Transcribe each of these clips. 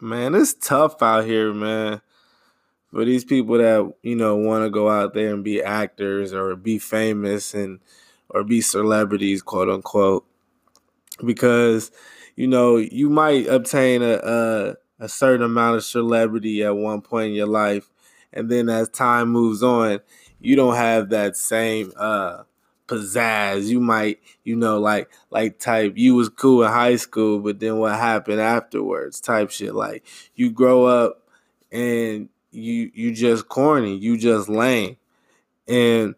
Man, it's tough out here, man. For these people that, you know, want to go out there and be actors or be famous and or be celebrities, quote unquote. Because, you know, you might obtain a, a a certain amount of celebrity at one point in your life and then as time moves on you don't have that same uh pizzazz. You might you know like like type you was cool in high school but then what happened afterwards? type shit. Like you grow up and you you just corny you just lame. And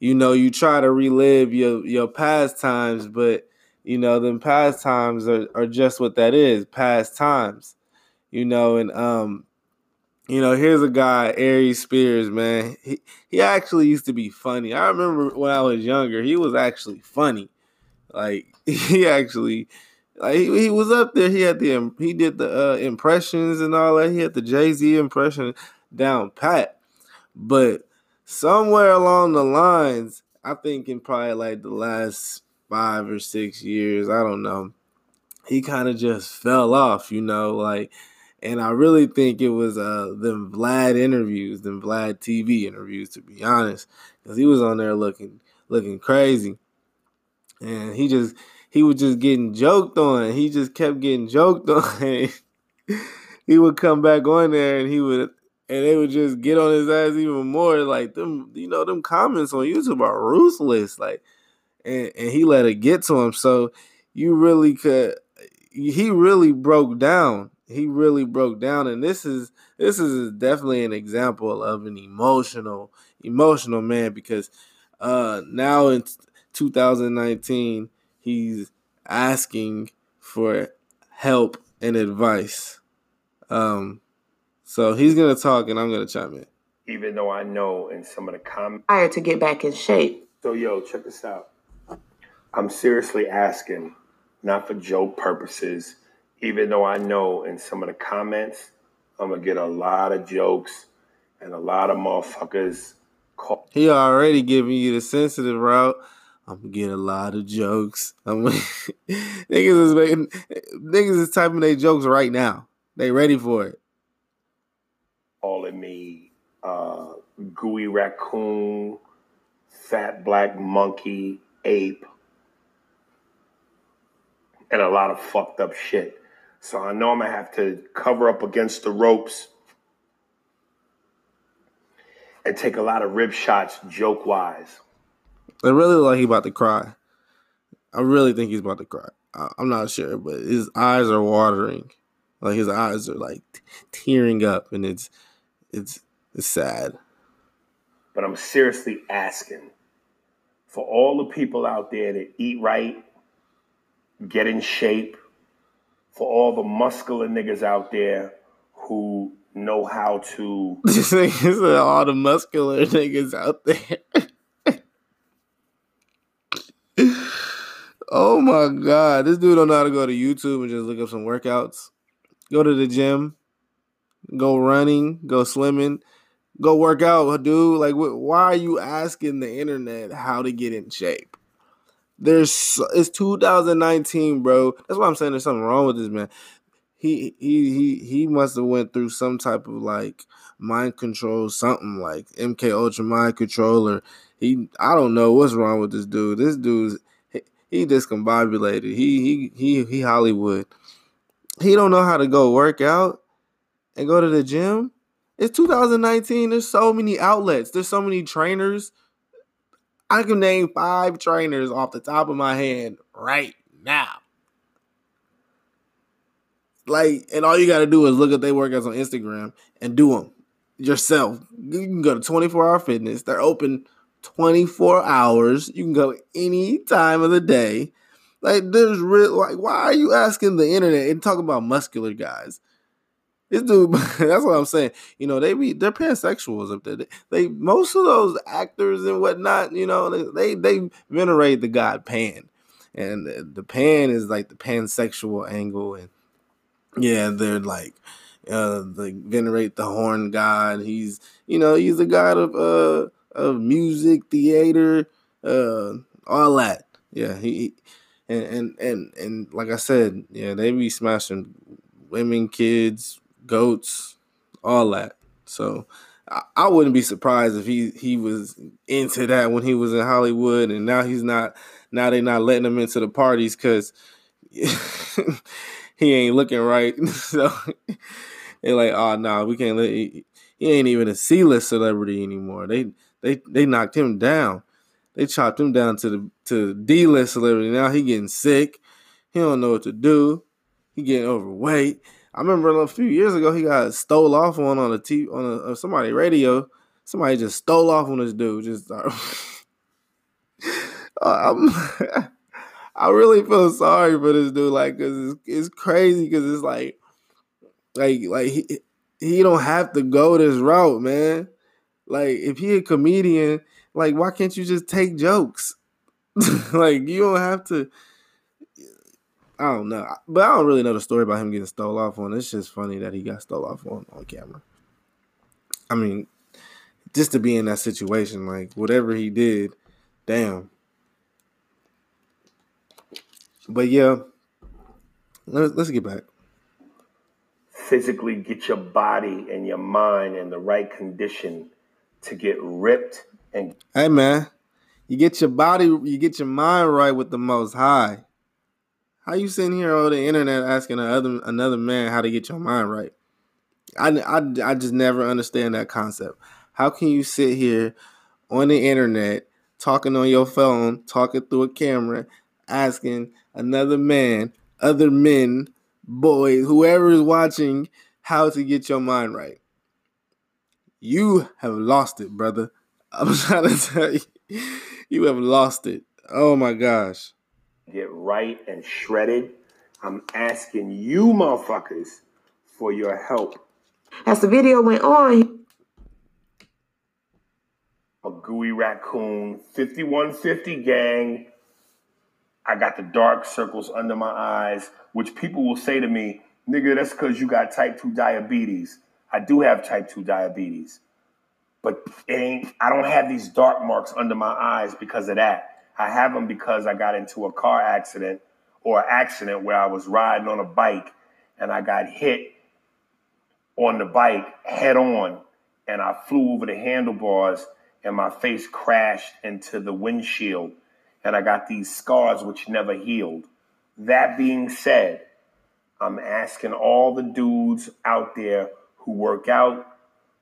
you know you try to relive your your past times but you know them past times are, are just what that is past times. You know, and um, you know, here's a guy, Aries Spears, man. He he actually used to be funny. I remember when I was younger, he was actually funny. Like he actually like he, he was up there. He had the he did the uh, impressions and all that. He had the Jay Z impression down pat. But somewhere along the lines, I think in probably like the last five or six years, I don't know, he kind of just fell off. You know, like and I really think it was uh them Vlad interviews, them Vlad TV interviews, to be honest, because he was on there looking looking crazy, and he just he was just getting joked on. He just kept getting joked on. he would come back on there and he would and they would just get on his ass even more. Like them, you know, them comments on YouTube are ruthless. Like, and, and he let it get to him. So you really could. He really broke down he really broke down and this is this is definitely an example of an emotional emotional man because uh now in 2019 he's asking for help and advice. Um so he's gonna talk and i'm gonna chime in. Even though i know in some of the comments Prior to get back in shape. So yo check this out. I'm seriously asking not for joke purposes even though I know in some of the comments, I'm gonna get a lot of jokes and a lot of motherfuckers. Call- he already giving you the sensitive route. I'm gonna get a lot of jokes. I'm niggas is making niggas is typing their jokes right now. They ready for it. Calling me uh, gooey raccoon, fat black monkey, ape, and a lot of fucked up shit. So I know I'm gonna have to cover up against the ropes and take a lot of rib shots joke wise. I really like he's about to cry. I really think he's about to cry. I'm not sure, but his eyes are watering. Like his eyes are like tearing up, and it's it's it's sad. But I'm seriously asking for all the people out there to eat right, get in shape, for all the muscular niggas out there who know how to. This niggas all the muscular niggas out there. oh my god, this dude don't know how to go to YouTube and just look up some workouts. Go to the gym, go running, go swimming, go work out, dude. Like, why are you asking the internet how to get in shape? There's it's 2019, bro. That's why I'm saying there's something wrong with this man. He he he he must have went through some type of like mind control, something like MK Ultra mind control, or he I don't know what's wrong with this dude. This dude's he, he discombobulated. He he he he Hollywood. He don't know how to go work out and go to the gym. It's 2019. There's so many outlets. There's so many trainers I can name five trainers off the top of my hand right now. Like, and all you got to do is look at their workouts on Instagram and do them yourself. You can go to 24 Hour Fitness. They're open 24 hours. You can go any time of the day. Like, there's real, like, why are you asking the internet and talking about muscular guys? This dude, that's what I'm saying. You know, they be they're pansexuals up there. They, they most of those actors and whatnot, you know, they they, venerate the god Pan, and the, the Pan is like the pansexual angle, and yeah, they're like uh they venerate the horn god. He's you know he's the god of uh of music, theater, uh all that. Yeah, he and and and and like I said, yeah, they be smashing women, kids, goats, all that. So I, I wouldn't be surprised if he he was into that when he was in Hollywood, and now he's not. Now they're not letting him into the parties because he ain't looking right. so they're like, oh no, nah, we can't let. He, ain't even a C list celebrity anymore. They they they knocked him down. They chopped him down to the to D list celebrity. Now he getting sick. He don't know what to do. He getting overweight. I remember a few years ago he got stole off on on a T on a, somebody radio. Somebody just stole off on this dude. Just uh, I'm, I really feel sorry for this dude. Like, cause it's, it's crazy. Cause it's like, like, like he he don't have to go this route, man. Like, if he a comedian, like, why can't you just take jokes? like, you don't have to I don't know, but I don't really know the story about him getting stole off on. It's just funny that he got stole off on on camera. I mean, just to be in that situation, like whatever he did, damn. But yeah, let's let's get back. Physically, get your body and your mind in the right condition to get ripped and. Hey man, you get your body, you get your mind right with the Most High how you sitting here on the internet asking another another man how to get your mind right? I, I, I just never understand that concept. How can you sit here on the internet talking on your phone, talking through a camera, asking another man, other men, boys, whoever is watching, how to get your mind right? You have lost it, brother. I'm trying to tell you, you have lost it. Oh my gosh get right and shredded. I'm asking you motherfuckers for your help. As the video went on, a gooey raccoon, 5150 gang. I got the dark circles under my eyes, which people will say to me, nigga, that's because you got type 2 diabetes. I do have type 2 diabetes. But it ain't I don't have these dark marks under my eyes because of that. I have them because I got into a car accident or accident where I was riding on a bike and I got hit on the bike head on and I flew over the handlebars and my face crashed into the windshield and I got these scars which never healed. That being said, I'm asking all the dudes out there who work out,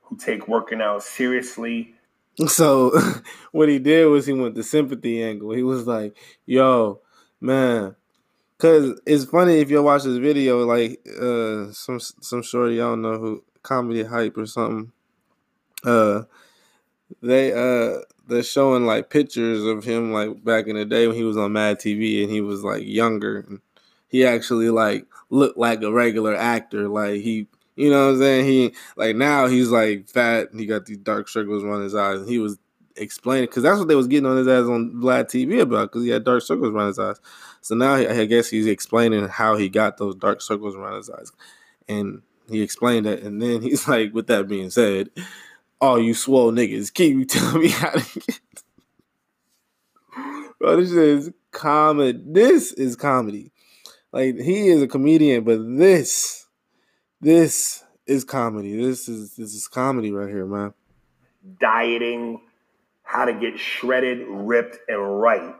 who take working out seriously, so what he did was he went the sympathy angle. He was like, "Yo, man." Cause it's funny if you watch this video, like uh, some some shorty I don't know who comedy hype or something. Uh, they uh they're showing like pictures of him like back in the day when he was on Mad TV and he was like younger. He actually like looked like a regular actor. Like he you know what I'm saying? He like now he's like fat. And he got these dark circles around his eyes. And he was explaining because that's what they was getting on his ass on Vlad TV about because he had dark circles around his eyes. So now I guess he's explaining how he got those dark circles around his eyes, and he explained that. And then he's like, with that being said, all you swole niggas, keep you tell me how to get? Bro, this is comedy. This is comedy. Like he is a comedian, but this this is comedy. This is this is comedy right here, man. Dieting, how to get shredded, ripped, and right.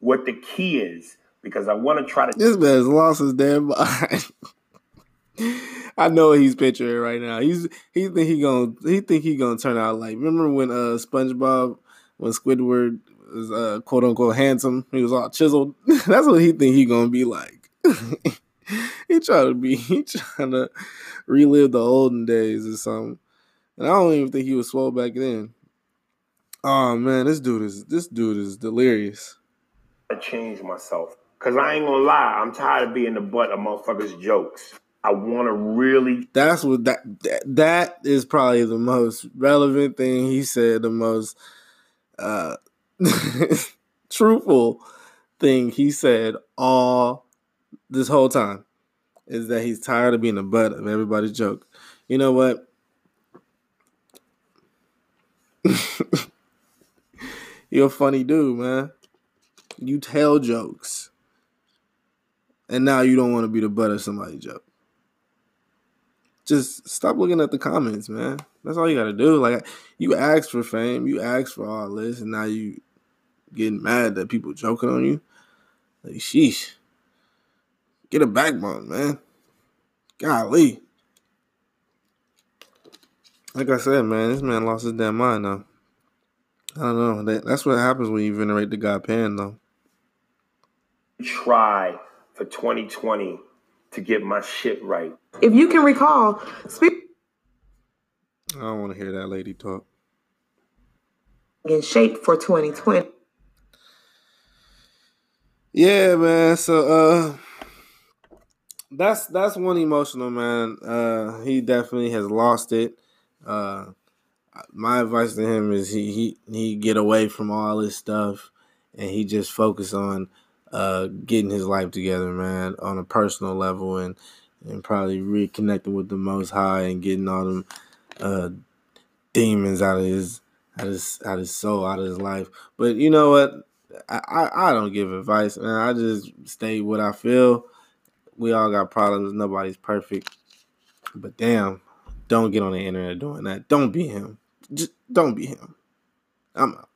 What the key is, because I want to try to. This man's lost his damn mind. I know he's picturing right now. He's he think he gonna he think he gonna turn out like remember when uh SpongeBob when Squidward was uh quote unquote handsome he was all chiseled. That's what he think he gonna be like. he trying to be he trying to relive the olden days or something. And I don't even think he was swole back then. Oh man, this dude is this dude is delirious. I changed myself. Cause I ain't gonna lie, I'm tired of being the butt of motherfuckers' jokes. I wanna really That's what that that, that is probably the most relevant thing he said, the most uh truthful thing he said all this whole time is that he's tired of being the butt of everybody's joke. You know what? You're a funny dude, man. You tell jokes. And now you don't want to be the butt of somebody's joke. just stop looking at the comments, man. That's all you gotta do. Like you asked for fame, you asked for all this, and now you getting mad that people joking on you. Like sheesh. Get a backbone, man. Golly. Like I said, man, this man lost his damn mind though. I don't know. That, that's what happens when you venerate the God Pan though. Try for 2020 to get my shit right. If you can recall, speak I don't want to hear that lady talk. in shape for 2020. Yeah, man. So uh that's that's one emotional man. Uh he definitely has lost it. Uh my advice to him is he he he get away from all this stuff and he just focus on uh getting his life together, man, on a personal level and and probably reconnecting with the most high and getting all them uh demons out of his out his out his soul, out of his life. But you know what? I, I, I don't give advice, man. I just state what I feel. We all got problems. Nobody's perfect. But damn, don't get on the internet doing that. Don't be him. Just don't be him. I'm out.